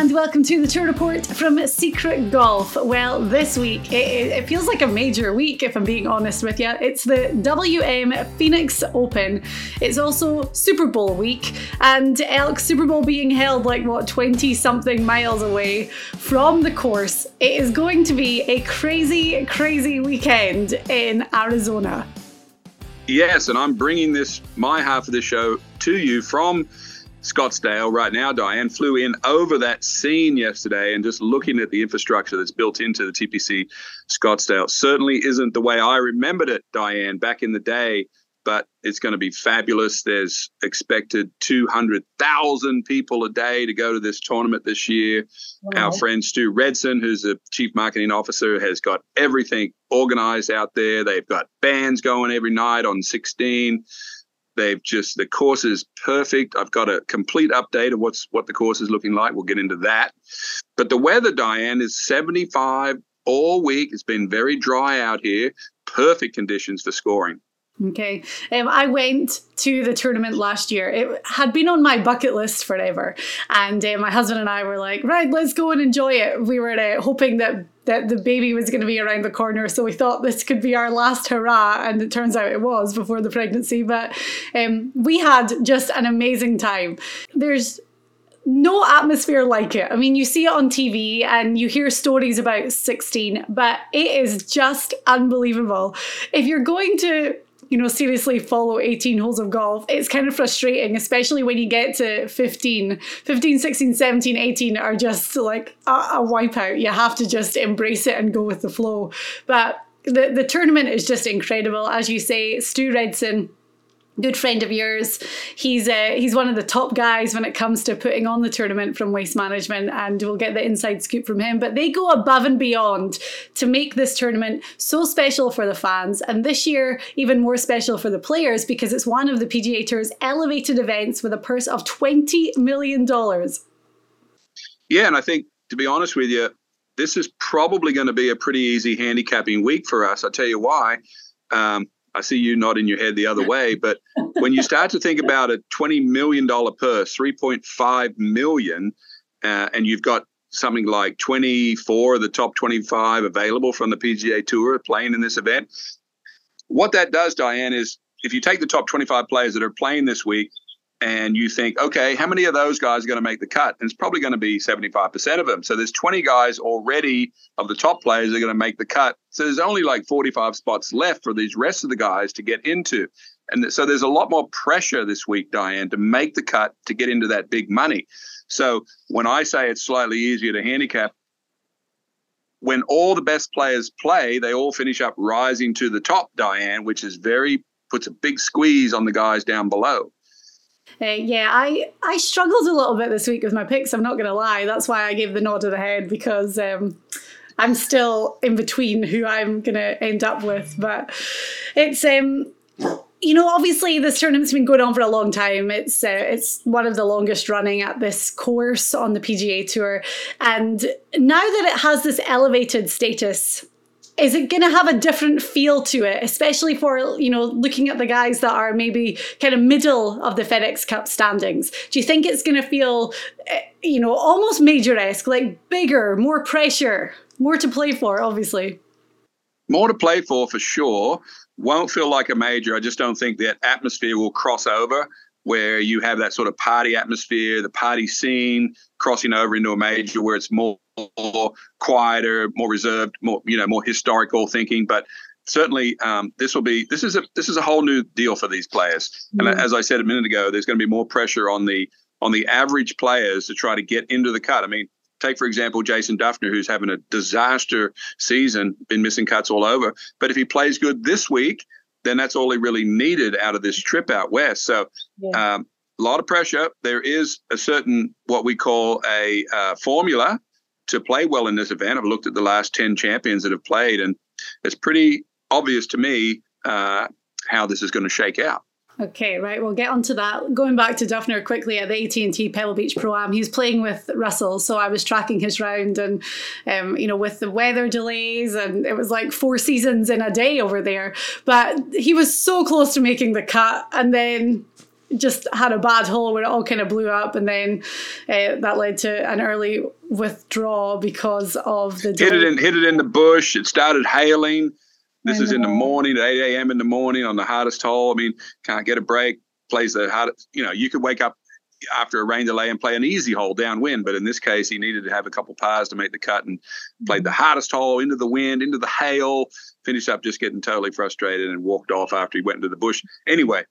And welcome to the tour report from Secret Golf. Well, this week it, it, feels like a major week, if I'm being honest with you. It's the WM Phoenix Open. It's also Super Bowl week, and Elk Super Bowl being held like what 20 something miles away from the course. It is going to be a crazy, crazy weekend in Arizona. Yes, and I'm bringing this my half of the show to you from Scottsdale right now. Diane flew in over that scene yesterday and just looking at the infrastructure that's built into the TPC Scottsdale certainly isn't the way I remembered it, Diane, back in the day. But it's going to be fabulous. There's expected 200,000 people a day to go to this tournament this year. Wow. Our friend Stu Redson, who's the chief marketing officer, has got everything organized out there. They've got bands going every night on 16 They've just the course is perfect. I've got a complete update of what's what the course is looking like. We'll get into that. But the weather, Diane, is 75 all week. It's been very dry out here. Perfect conditions for scoring. Okay. Um, I went to the tournament last year. It had been on my bucket list forever. And uh, my husband and I were like, right, let's go and enjoy it. We were uh, hoping that, that the baby was going to be around the corner. So we thought this could be our last hurrah. And it turns out it was before the pregnancy. But um, we had just an amazing time. There's no atmosphere like it. I mean, you see it on TV and you hear stories about 16, but it is just unbelievable. If you're going to you know, seriously follow 18 holes of golf, it's kind of frustrating, especially when you get to 15. 15, 16, 17, 18 are just like a, a wipeout. You have to just embrace it and go with the flow. But the, the tournament is just incredible. As you say, Stu Redson good friend of yours. He's uh, he's one of the top guys when it comes to putting on the tournament from Waste Management, and we'll get the inside scoop from him. But they go above and beyond to make this tournament so special for the fans, and this year even more special for the players because it's one of the PGA Tour's elevated events with a purse of twenty million dollars. Yeah, and I think to be honest with you, this is probably going to be a pretty easy handicapping week for us. I'll tell you why. Um, I see you nodding your head the other way, but when you start to think about a $20 million purse, 3.5 million, uh, and you've got something like 24 of the top 25 available from the PGA Tour playing in this event. What that does, Diane, is if you take the top 25 players that are playing this week and you think, okay, how many of those guys are going to make the cut? And it's probably going to be 75% of them. So there's 20 guys already of the top players that are going to make the cut. So there's only like 45 spots left for these rest of the guys to get into. And so there's a lot more pressure this week, Diane, to make the cut to get into that big money. So when I say it's slightly easier to handicap, when all the best players play, they all finish up rising to the top, Diane, which is very puts a big squeeze on the guys down below. Uh, yeah, I I struggled a little bit this week with my picks. I'm not going to lie. That's why I gave the nod of the head because um, I'm still in between who I'm going to end up with. But it's um, you know, obviously this tournament's been going on for a long time. It's uh, it's one of the longest running at this course on the PGA Tour, and now that it has this elevated status is it going to have a different feel to it, especially for, you know, looking at the guys that are maybe kind of middle of the FedEx Cup standings? Do you think it's going to feel, eh, you know, almost major esque, like bigger, more pressure, more to play for, obviously? More to play for, for sure. Won't feel like a major. I just don't think that atmosphere will cross over where you have that sort of party atmosphere, the party scene crossing over into a major where it's more more quieter, more reserved, more you know, more historical thinking. But certainly, um, this will be this is a this is a whole new deal for these players. Mm. And as I said a minute ago, there's going to be more pressure on the on the average players to try to get into the cut. I mean, take for example Jason Dufner, who's having a disaster season, been missing cuts all over. But if he plays good this week, then that's all he really needed out of this trip out west. So. Yeah. Um, a lot of pressure. There is a certain what we call a uh, formula to play well in this event. I've looked at the last 10 champions that have played, and it's pretty obvious to me uh, how this is going to shake out. Okay, right. We'll get onto that. Going back to Dufner quickly at the AT&T Pebble Beach Pro Am, he was playing with Russell, so I was tracking his round, and um, you know, with the weather delays, and it was like four seasons in a day over there. But he was so close to making the cut, and then just had a bad hole where it all kind of blew up, and then uh, that led to an early withdrawal because of the hit it in hit it in the bush. It started hailing. This is in the morning at 8 a.m. in the morning on the hardest hole. I mean, can't get a break. Plays the hardest. You know, you could wake up after a rain delay and play an easy hole downwind, but in this case, he needed to have a couple pars to make the cut and played the hardest hole into the wind, into the hail. Finished up just getting totally frustrated and walked off after he went into the bush. Anyway,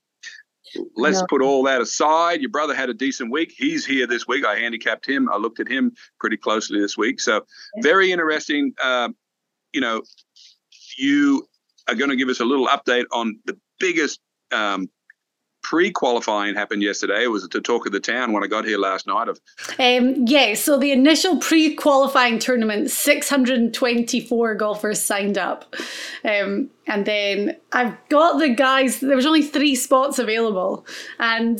let's put all that aside. Your brother had a decent week. He's here this week. I handicapped him. I looked at him pretty closely this week. So very interesting. Uh, you know, you are going to give us a little update on the biggest um, pre-qualifying happened yesterday. It was the talk of the town when I got here last night. Of um, yeah, so the initial pre-qualifying tournament, six hundred and twenty-four golfers signed up, um, and then I've got the guys. There was only three spots available, and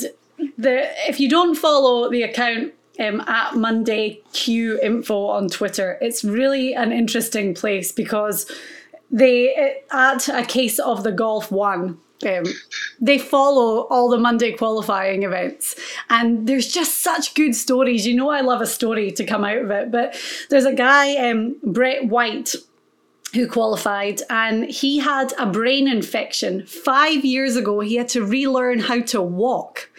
the if you don't follow the account um, at Monday Q Info on Twitter. It's really an interesting place because they at a case of the golf one um, they follow all the Monday qualifying events, and there's just such good stories. You know, I love a story to come out of it, but there's a guy, um, Brett White, who qualified and he had a brain infection. Five years ago, he had to relearn how to walk.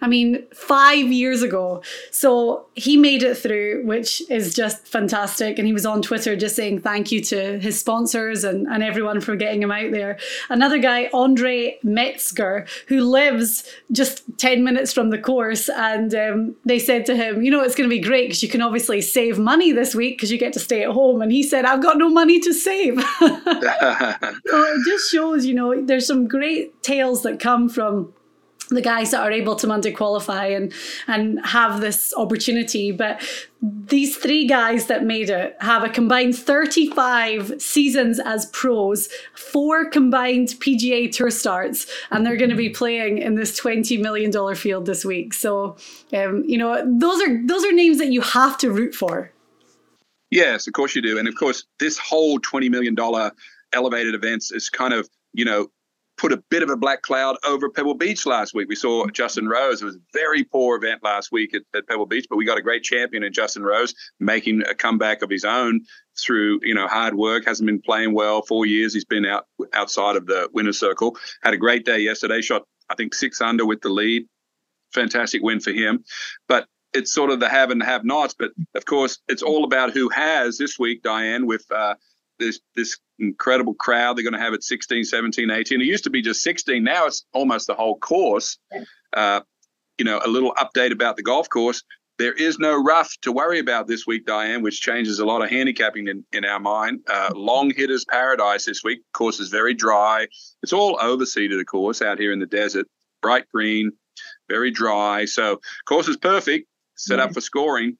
I mean, five years ago. So he made it through, which is just fantastic. And he was on Twitter just saying thank you to his sponsors and, and everyone for getting him out there. Another guy, Andre Metzger, who lives just 10 minutes from the course. And um, they said to him, you know, it's going to be great because you can obviously save money this week because you get to stay at home. And he said, I've got no money to save. so it just shows, you know, there's some great tales that come from the guys that are able to Monday qualify and and have this opportunity. But these three guys that made it have a combined 35 seasons as pros, four combined PGA Tour starts, and they're going to be playing in this 20 million dollar field this week. So, um, you know, those are those are names that you have to root for. Yes, of course you do, and of course this whole 20 million dollar elevated events is kind of you know put a bit of a black cloud over Pebble Beach last week. We saw Justin Rose. It was a very poor event last week at, at, Pebble Beach, but we got a great champion in Justin Rose making a comeback of his own through you know hard work. Hasn't been playing well four years. He's been out outside of the winner's circle. Had a great day yesterday. Shot I think six under with the lead. Fantastic win for him. But it's sort of the have and have nots. But of course, it's all about who has this week, Diane, with uh, this this incredible crowd they're going to have at 16 17 18 it used to be just 16 now it's almost the whole course. Uh, you know a little update about the golf course. There is no rough to worry about this week diane which changes a lot of handicapping in, in our mind. Uh, long hitters paradise this week. Course is very dry. It's all overseeded of course out here in the desert. Bright green very dry. So course is perfect. Set up for scoring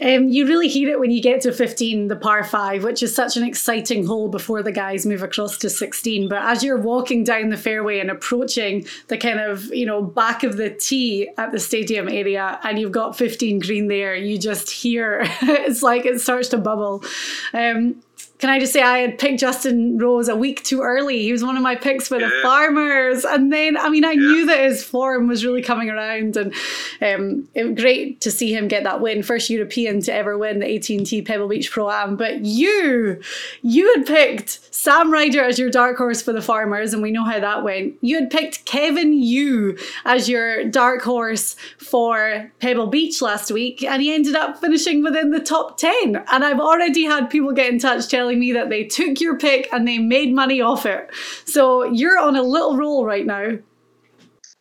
um, you really hear it when you get to 15, the par five, which is such an exciting hole before the guys move across to 16. But as you're walking down the fairway and approaching the kind of, you know, back of the tee at the stadium area and you've got 15 green there, you just hear it's like it starts to bubble. Um, can I just say I had picked Justin Rose a week too early. He was one of my picks for the farmers. And then, I mean, I yeah. knew that his form was really coming around and um, it was great to see him get that win. First European to ever win the AT&T Pebble Beach Pro-Am. But you, you had picked Sam Ryder as your dark horse for the farmers and we know how that went. You had picked Kevin Yu as your dark horse for Pebble Beach last week and he ended up finishing within the top 10. And I've already had people get in touch telling telling me that they took your pick and they made money off it. So you're on a little roll right now.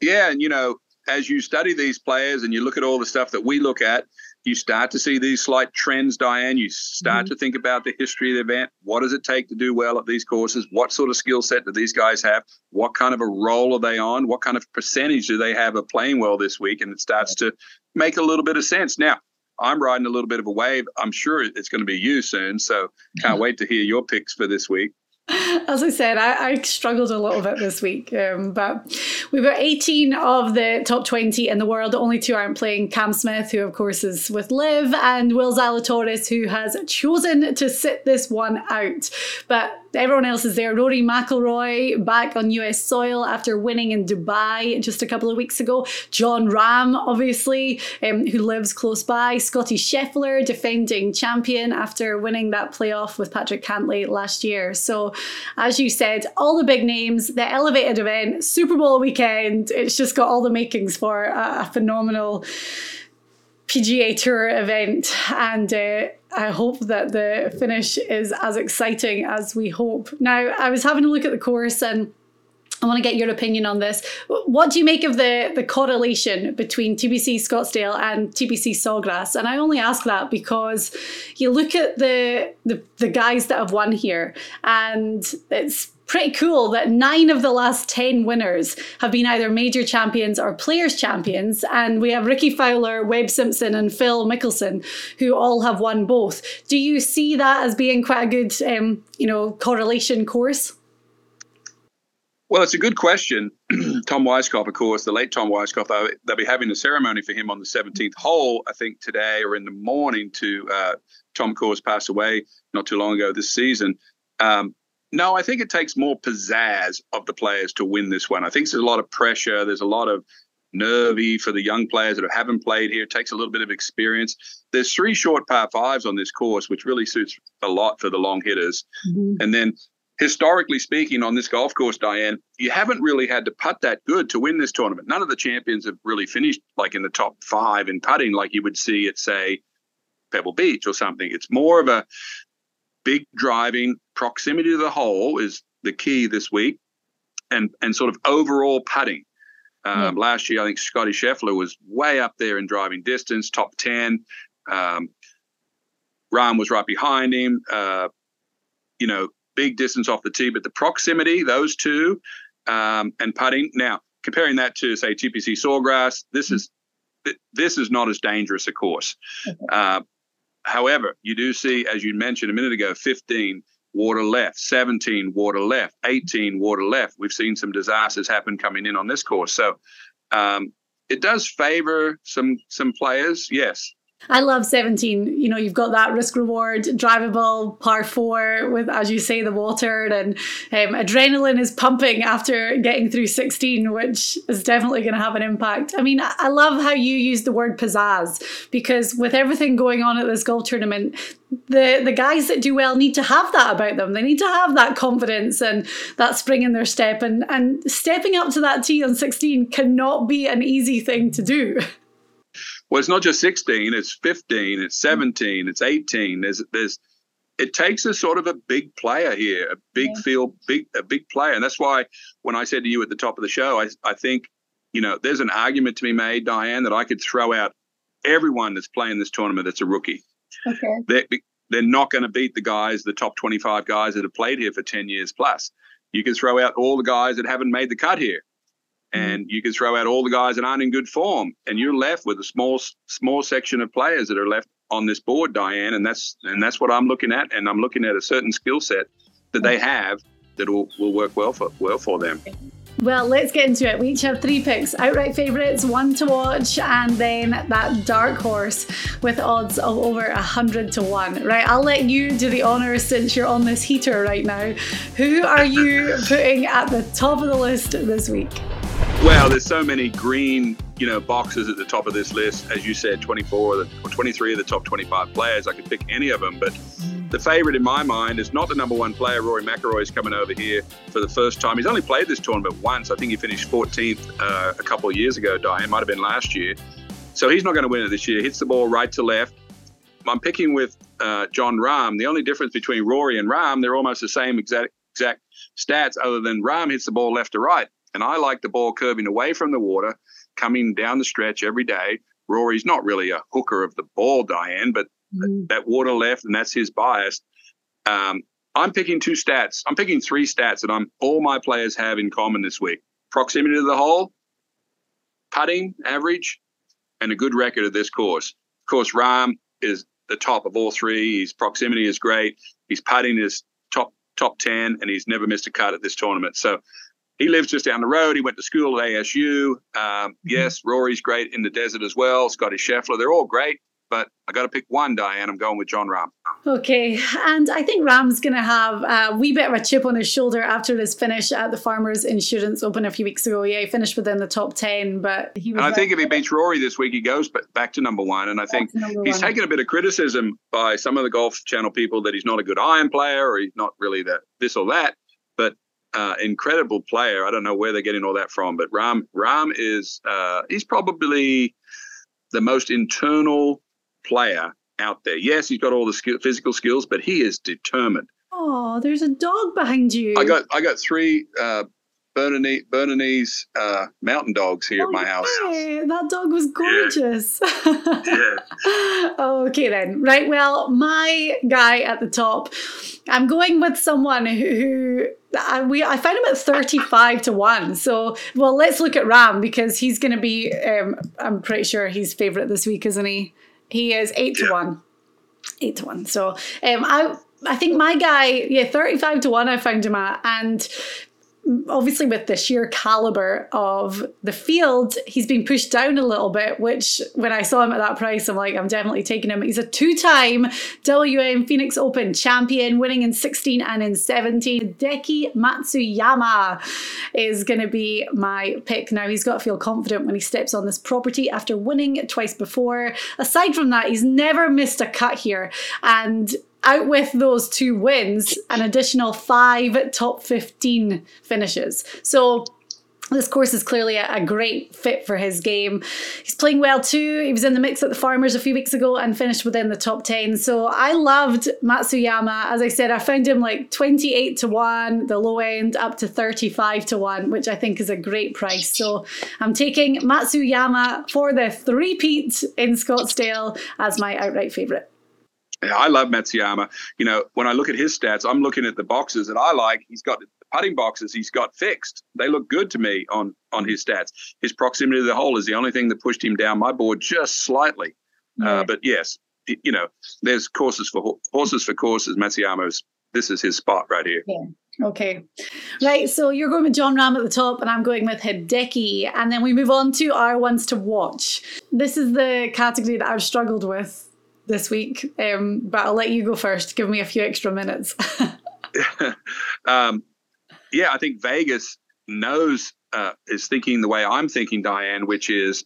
Yeah, and you know, as you study these players and you look at all the stuff that we look at, you start to see these slight trends, Diane. You start mm-hmm. to think about the history of the event. What does it take to do well at these courses? What sort of skill set do these guys have? What kind of a roll are they on? What kind of percentage do they have of playing well this week? And it starts to make a little bit of sense. Now, I'm riding a little bit of a wave. I'm sure it's going to be you soon. So can't wait to hear your picks for this week. As I said, I, I, struggled a little bit this week, um, but we've got 18 of the top 20 in the world. Only two aren't playing. Cam Smith, who of course is with LIV, and Will Zalatoris, who has chosen to sit this one out. But everyone else is there. Rory McIlroy back on US soil after winning in Dubai just a couple of weeks ago. Jon Rahm, obviously, um, who lives close by. Scotty Scheffler, defending champion after winning that playoff with Patrick Cantlay last year. So, as you said, all the big names, the elevated event, Super Bowl weekend, it's just got all the makings for a, a phenomenal PGA Tour event, and uh, I hope that the finish is as exciting as we hope. Now, I was having a look at the course and I want to get your opinion on this. What do you make of the, the correlation between TPC Scottsdale and TPC Sawgrass? And I only ask that because you look at the, the, the guys that have won here, and it's pretty cool that nine of the last 10 winners have been either major champions or players champions. And we have Rickie Fowler, Webb Simpson, and Phil Mickelson, who all have won both. Do you see that as being quite a good, um, you know, correlation course? Well, it's a good question. Tom Weiskopf, of course, the late Tom Weiskopf, they'll, be having a ceremony for him on the 17th hole, I think today or in the morning to uh, Tom, of course, passed away not too long ago this season. Um, no, I think it takes more pizzazz of the players to win this one. I think there's a lot of pressure. There's a lot of nervy for the young players that haven't played here. It takes a little bit of experience. There's three short par fives on this course, which really suits a lot for the long hitters. Mm-hmm. And then historically speaking, on this golf course, Diane, you haven't really had to putt that good to win this tournament. None of the champions have really finished like in the top five in putting, like you would see at, say, Pebble Beach or something. It's more of a big driving proximity to the hole is the key this week, and and sort of overall putting. Um, Last year, I think Scotty Scheffler was way up there in driving distance, top ten. Um, Rahm was right behind him. Uh, you know, big distance off the tee, but the proximity, those two, um, and putting. Now, comparing that to say TPC Sawgrass, this is this is not as dangerous a course. Uh, However, you do see, as you mentioned a minute ago, 15 water left, 17 water left, 18 water left. We've seen some disasters happen coming in on this course. So um, it does favor some some players, yes. I love 17. You know, you've got that risk reward, drivable par four with, as you say, the water, and um, adrenaline is pumping after getting through 16, which is definitely going to have an impact. I mean, I love how you use the word pizzazz because with everything going on at this golf tournament, the the guys that do well need to have that about them. They need to have that confidence and that spring in their step. And and stepping up to that tee on 16 cannot be an easy thing to do. Well, it's not just 16, it's 15, it's hmm. 17, it's 18. There's there's it takes a sort of a big player here, a big field, big a big player. And that's why when I said to you at the top of the show, I, I think, you know, there's an argument to be made, Diane, that I could throw out everyone that's playing this tournament that's a rookie. Okay. They're, they're not going to beat the guys, the top 25 guys that have played here for 10 years plus. You can throw out all the guys that haven't made the cut here. Mm-hmm. and you can throw out all the guys that aren't in good form, and you're left with a small small section of players that are left on this board, Diane, and that's and that's what I'm looking at, and I'm looking at a certain skill set that they have that will, will work well for well for them. Well, let's get into it. We each have three picks outright favourites, one to watch, and then that dark horse with odds of over a 100 to 1. Right, I'll let you do the honours since you're on this heater right now. Who are you putting at the top of the list this week? Well, there's so many green, you know, boxes at the top of this list. As you said, 24 or 23 of the top 25 players. I could pick any of them, but the favourite in my mind is not the number one player. Rory McIlroy is coming over here for the first time. He's only played this tournament once. I think he finished 14th uh, a couple of years ago. Diane might have been last year, so he's not going to win it this year. Hits the ball right to left. I'm picking with uh, Jon Rahm. The only difference between Rory and Rahm, they're almost the same exact exact stats, other than Rahm hits the ball left to right. And I like the ball curving away from the water, coming down the stretch every day. Rory's not really a hooker of the ball, Diane, but mm. that water left, and that's his bias. Um, I'm picking two stats. I'm picking three stats that I'm all my players have in common this week: proximity to the hole, putting average, and a good record of this course. Of course, Rahm is the top of all three. His proximity is great. His putting is top top 10, and he's never missed a cut at this tournament. So he lives just down the road. He went to school at ASU. Um, mm-hmm. yes, Rory's great in the desert as well. Scotty Scheffler, they're all great but I got to pick one, Diane. I'm going with Jon Rahm. Okay, and I think Rahm's going to have a wee bit of a chip on his shoulder after his finish at the Farmers Insurance Open a few weeks ago. Yeah, he finished within the top ten, but he was. And I think if he beats Rory this week, he goes back to number one. And I think he's taken a bit of criticism by some of the Golf Channel people that he's not a good iron player or he's not really that this or that. But uh, incredible player. I don't know where they're getting all that from, but Ram Rahm is uh, he's probably the most internal player out there. Yes, he's got all the skill, physical skills, but he is determined. Oh, there's a dog behind you. I got I got three uh, Bernese, Bernese uh, mountain dogs here oh, at my house. that dog was gorgeous. Yeah. yeah. okay then. Right. Well, my guy at the top, I'm going with someone who, I, we I found him at 35 to 1. So, well, let's look at Rahm because he's going to be um, I'm pretty sure he's favorite this week, isn't he? He is eight to one. Eight to one. So um, I I think my guy, yeah, 35 to 1 I found him at. And obviously with the sheer caliber of the field, he's been pushed down a little bit, which when I saw him at that price, I'm like, I'm definitely taking him. He's a two-time WM Phoenix Open champion, winning in 16 and in 17. Hideki Matsuyama is going to be my pick. Now, he's got to feel confident when he steps on this property after winning twice before. Aside from that, he's never missed a cut here. And out with those two wins, an additional five top 15 finishes. So this course is clearly a, great fit for his game. He's playing well too. He was in the mix at the Farmers a few weeks ago and finished within the top 10. So I loved Matsuyama. As I said, I found him like 28 to 1, the low end up to 35 to 1, which I think is a great price. So I'm taking Matsuyama for the three-peat in Scottsdale as my outright favourite. I love Matsuyama. You know, when I look at his stats, I'm looking at the boxes that I like. He's got the putting boxes he's got fixed. They look good to me on on his stats. His proximity to the hole is the only thing that pushed him down my board just slightly. Uh, yeah. Uh, but yes, you know, there's courses for horses for courses. Matsuyama's this is his spot right here. Yeah. Okay. Right. So you're going with Jon Rahm at the top, and I'm going with Hideki. And then we move on to our ones to watch. This is the category that I've struggled with this week, um, but I'll let you go first. Give me a few extra minutes. um, yeah, I think Vegas knows uh, is thinking the way I'm thinking, Diane, which is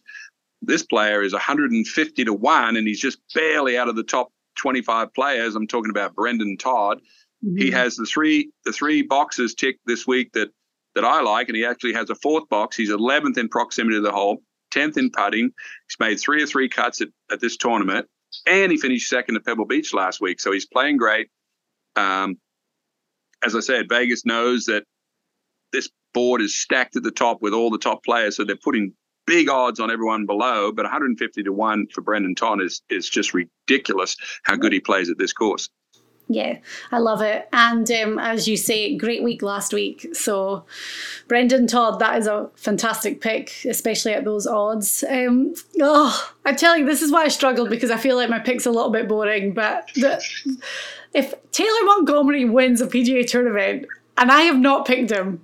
this player is 150 to one, and he's just barely out of the top 25 players. I'm talking about Brendon Todd. Mm-hmm. He has the three the three boxes ticked this week that that I like, and he actually has a fourth box. He's 11th in proximity to the hole, 10th in putting. He's made three or three cuts at, at this tournament and he finished second at Pebble Beach last week. So he's playing great. Um, as I said, Vegas knows that this board is stacked at the top with all the top players, so they're putting big odds on everyone below. But 150 to one for Brendon Todd is is just ridiculous how good he plays at this course. Yeah, I love it. And um, as you say, great week last week. So, Brendon Todd, that is a fantastic pick, especially at those odds. Um, oh, I tell you, this is why I struggled because I feel like my pick's a little bit boring. But the, if Taylor Montgomery wins a PGA tournament and I have not picked him,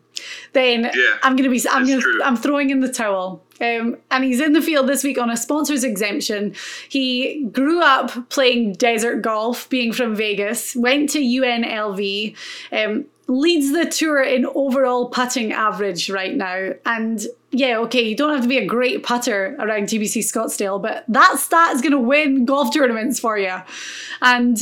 then yeah, I'm gonna be I'm gonna. I'm throwing in the towel. Um, and he's in the field this week on a sponsors exemption. He grew up playing desert golf, being from Vegas, went to UNLV, um, leads the tour in overall putting average right now. And yeah, okay, you don't have to be a great putter around TPC Scottsdale, but that stat is going to win golf tournaments for you. And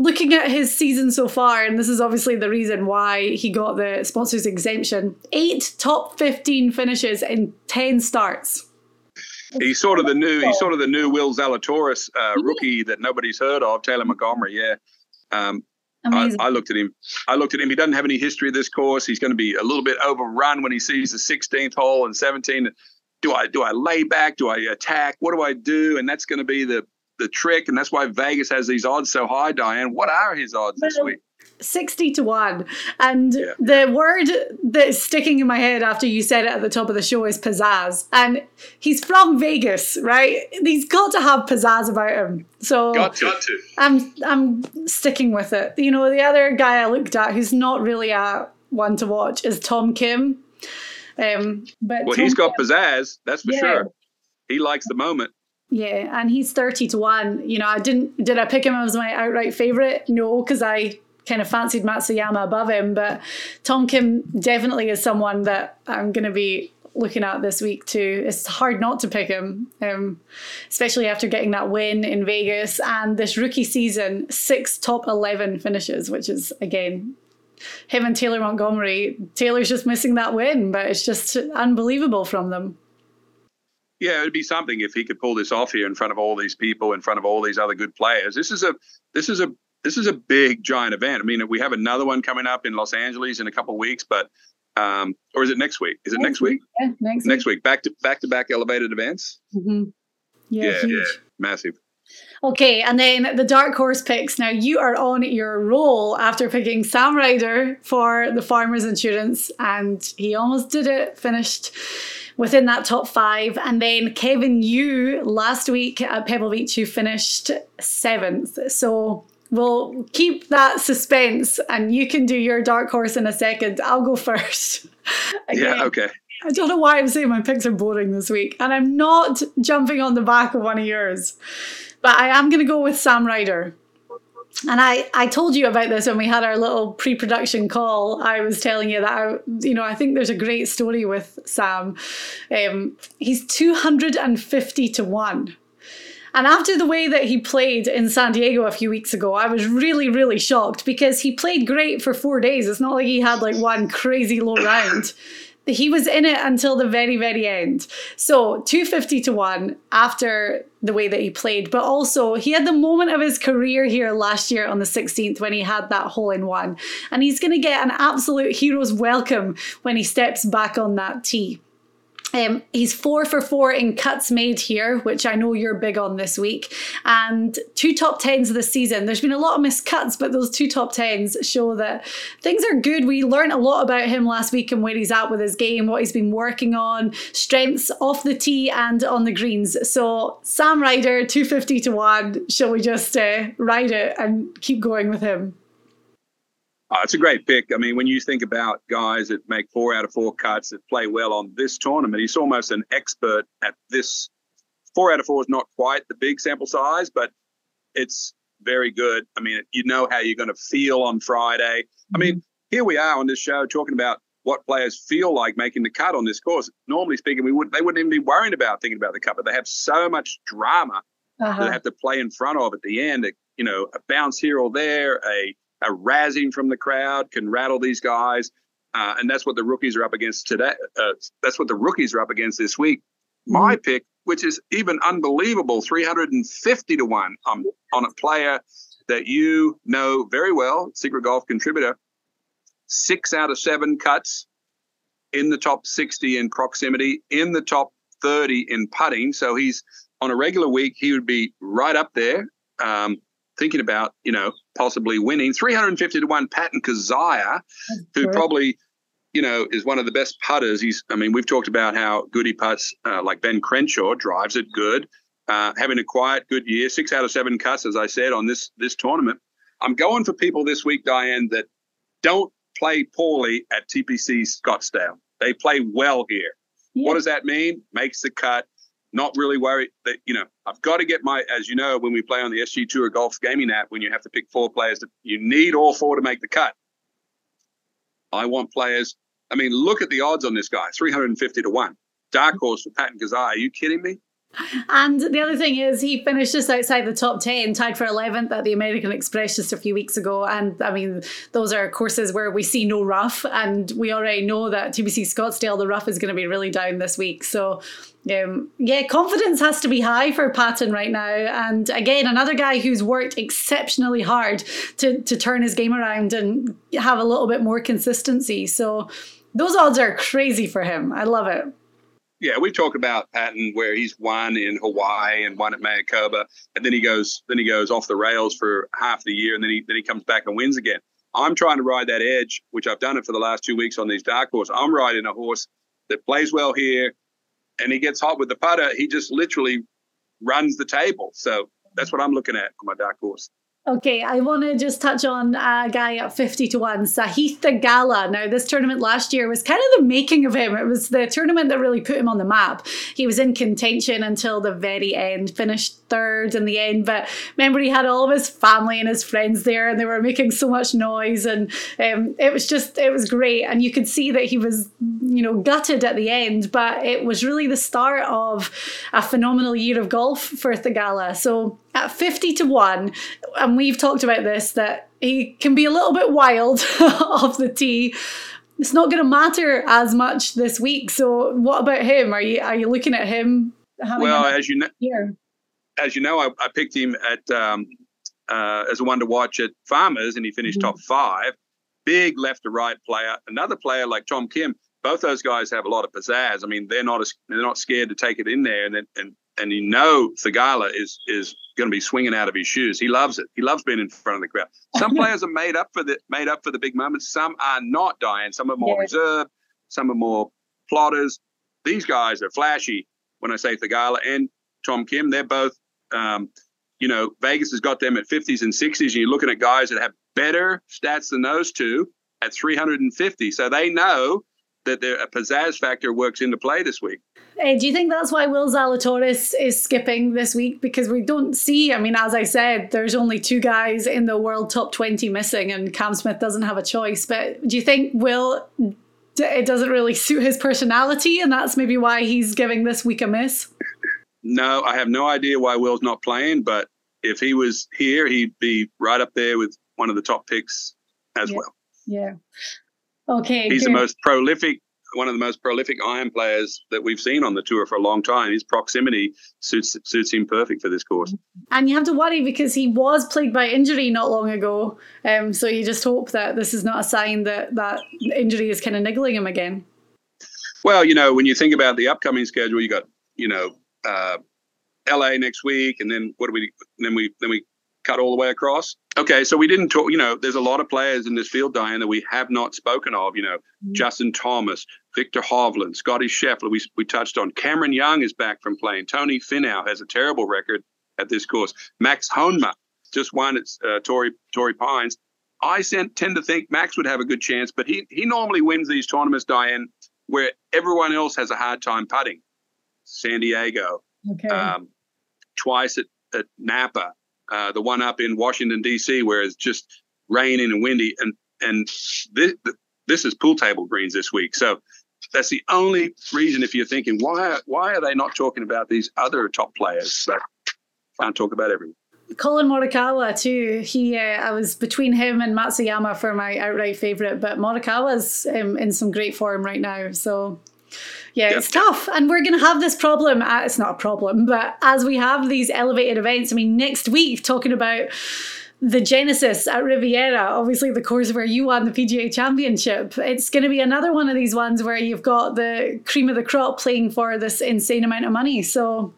looking at his season so far, and this is obviously the reason why he got the sponsors exemption, eight top 15 finishes in 10 starts. He's sort of the new, he's sort of the new Will Zalatoris uh, rookie that nobody's heard of, Taylor Montgomery. Yeah. Um, I, I, looked at him. I looked at him. He doesn't have any history of this course. He's going to be a little bit overrun when he sees the 16th hole and 17. Do I do I lay back? Do I attack? What do I do? And that's going to be the the trick, and that's why Vegas has these odds so high. Diane, what are his odds this week? 60 to 1. And yeah. the word that's sticking in my head after you said it at the top of the show is pizzazz. And he's from Vegas, right? He's got to have pizzazz about him. So got to. Got to. I'm I'm sticking with it. You know, the other guy I looked at who's not really a one to watch is Tom Kim. Um, but well, Tom he's got Kim, pizzazz, that's for yeah. sure. He likes the moment. Yeah, and he's thirty to one. You know, I didn't did I pick him as my outright favorite? No, because I kind of fancied Matsuyama above him, but Tom Kim definitely is someone that I'm going to be looking at this week too. It's hard not to pick him, um, especially after getting that win in Vegas and this rookie season, six top 11 finishes, which is again him and Taylor Montgomery. Taylor's just missing that win, but it's just unbelievable from them. Yeah, it'd be something if he could pull this off here in front of all these people, in front of all these other good players. This is a this is a this is a big giant event. I mean, we have another one coming up in Los Angeles in a couple of weeks, but um, or is it next week? Is it next, next week? Yeah, next, next week. week. Back to back to back elevated events. Mm-hmm. Yeah, yeah, yeah, massive. Okay, and then the dark horse picks. Now you are on your roll after picking Sam Ryder for the Farmers Insurance, and he almost did it. Finished within that top five. And then Kevin Yu last week at Pebble Beach, who finished seventh. So we'll keep that suspense, and you can do your dark horse in a second. I'll go first. Again, yeah. Okay. I don't know why I'm saying my picks are boring this week, and I'm not jumping on the back of one of yours. But I am going to go with Sam Ryder. And I, I told you about this when we had our little pre-production call. I was telling you that I, you know I think there's a great story with Sam. Um, he's 250 to one. And after the way that he played in San Diego a few weeks ago, I was really, really shocked because he played great for four days. It's not like he had like one crazy low round he was in it until the very, very end. So 250 to 1 after the way that he played, but also he had the moment of his career here last year on the 16th when he had that hole in one. And he's going to get an absolute hero's welcome when he steps back on that tee. Um, he's four for four in cuts made here, which I know you're big on this week, and two top tens this season. There's been a lot of missed cuts, but those two top tens show that things are good. We learned a lot about him last week and where he's at with his game, what he's been working on, strengths off the tee and on the greens. So Sam Ryder, 250 to 1. Shall we just uh, ride it and keep going with him? Uh, it's a great pick. I mean, when you think about guys that make four out of four cuts that play well on this tournament, he's almost an expert at this. Four out of four is not quite the big sample size, but it's very good. I mean, you know how you're going to feel on Friday. I mean, mm-hmm. here we are on this show talking about what players feel like making the cut on this course. Normally speaking, we would they wouldn't even be worrying about thinking about the cut, but they have so much drama uh-huh. that they have to play in front of at the end. You know, a bounce here or there, a a razzing from the crowd can rattle these guys. Uh, and that's what the rookies are up against today. Uh, that's what the rookies are up against this week. My mm-hmm. pick, which is even unbelievable, 350 to 1 um, on a player that you know very well, Secret Golf contributor. Six out of seven cuts in the top 60 in proximity, in the top 30 in putting. So he's on a regular week, he would be right up there. Um, thinking about, you know, possibly winning. 350 to 1 Patton Kizzire, who probably, you know, is one of the best putters. He's, I mean, we've talked about how good he puts, uh, like Ben Crenshaw drives it good. Uh, having a quiet, good year, six out of seven cuts, as I said, on this this tournament. I'm going for people this week, Diane, that don't play poorly at TPC Scottsdale. They play well here. Yeah. What does that mean? Makes the cut, not really worried that you know I've got to get my as you know when we play on the SG Tour Golf gaming app when you have to pick four players that you need all four to make the cut. I want players. I mean, look at the odds on this guy, 350 to one. Dark mm-hmm. horse for Patton Kizzire. Are you kidding me? And the other thing is, he finished just outside the top 10, tied for 11th at the American Express just a few weeks ago. And I mean, those are courses where we see no rough. And we already know that TPC Scottsdale, the rough is going to be really down this week. So, um, yeah, confidence has to be high for Patton right now. And again, another guy who's worked exceptionally hard to, to turn his game around and have a little bit more consistency. So, those odds are crazy for him. I love it. Yeah, we talk about Patton where he's won in Hawaii and won at Mayakoba, and then he goes then he goes off the rails for half the year, and then he then he comes back and wins again. I'm trying to ride that edge, which I've done it for the last two weeks on these dark horse. I'm riding a horse that plays well here, and he gets hot with the putter. He just literally runs the table. So that's what I'm looking at on my dark horse. Okay, I want to just touch on a guy at 50 to 1, Sahith Theegala. Now, this tournament last year was kind of the making of him. It was the tournament that really put him on the map. He was in contention until the very end, finished third in the end. But remember, he had all of his family and his friends there, and they were making so much noise. And um, it was just, it was great. And you could see that he was, you know, gutted at the end. But it was really the start of a phenomenal year of golf for Theegala. So, at 50 to 1, and we've talked about this, that he can be a little bit wild off the tee. It's not going to matter as much this week. So, what about him? Are you are you looking at him? well, as you know, here? As you know, I, I picked him at um, uh, as a one to watch at Farmers, and he finished mm-hmm. top five. Big left to right player. Another player like Tom Kim. Both those guys have a lot of pizzazz. I mean, they're not as, they're not scared to take it in there, and and and you know Theegala is is going to be swinging out of his shoes. He loves it. He loves being in front of the crowd. Some players are made up for the made up for the big moments. Some are not, Diane. Some are more yeah. reserved. Some are more plotters. These guys are flashy. When I say Theegala and Tom Kim, they're both. Um, you know, Vegas has got them at 50s and 60s, and you're looking at guys that have better stats than those two at 350. So they know that a pizzazz factor works into play this week. Uh, do you think that's why Will Zalatoris is skipping this week? Because we don't see, I mean, as I said, there's only two guys in the world top 20 missing, and Cam Smith doesn't have a choice. But do you think Will, it doesn't really suit his personality, and that's maybe why he's giving this week a miss? No, I have no idea why Will's not playing, but if he was here, he'd be right up there with one of the top picks as yeah. well. Yeah. Okay. He's good. the most prolific, one of the most prolific iron players that we've seen on the tour for a long time. His proximity suits suits him perfect for this course. And you have to worry because he was plagued by injury not long ago. Um, so you just hope that this is not a sign that that injury is kind of niggling him again. Well, you know, when you think about the upcoming schedule, you got you know uh, L.A. next week, and then what do we? Then we then we cut all the way across. Okay, so we didn't talk. You know, there's a lot of players in this field, Diane, that we have not spoken of. You know, mm-hmm. Justin Thomas, Viktor Hovland, Scotty Scheffler. We we touched on. Cameron Young is back from playing. Tony Finau has a terrible record at this course. Max Homa just won at uh, Torrey Torrey Pines. I tend to think Max would have a good chance, but he he normally wins these tournaments, Diane, where everyone else has a hard time putting. San Diego, okay. um, twice at, at Napa, uh, the one up in Washington D.C. where it's just raining and windy, and and this this is pool table greens this week. So that's the only reason if you're thinking why why are they not talking about these other top players? But can't talk about everyone. Collin Morikawa too. He, uh, I was between him and Matsuyama for my outright favorite, but Morikawa's um, in some great form right now. So yeah, yep. it's tough. And we're going to have this problem. Uh, it's not a problem, but as we have these elevated events, I mean, next week, talking about the Genesis at Riviera, obviously the course where you won the PGA Championship. It's going to be another one of these ones where you've got the cream of the crop playing for this insane amount of money. So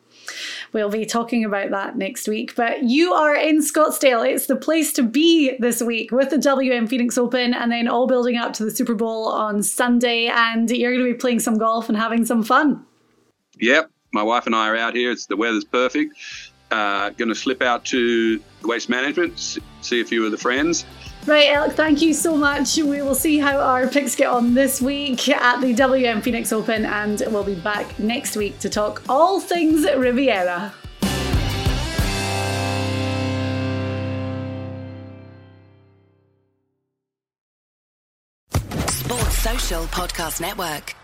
We'll be talking about that next week. But you are in Scottsdale. It's the place to be this week with the WM Phoenix Open and then all building up to the Super Bowl on Sunday. And you're going to be playing some golf and having some fun. Yep. My wife and I are out here. It's the weather's perfect. Uh, going to slip out to Waste Management, see a few of the friends. Right, Alec, thank you so much. We will see how our picks get on this week at the WM Phoenix Open, and we'll be back next week to talk all things Riviera. Sports Social Podcast Network.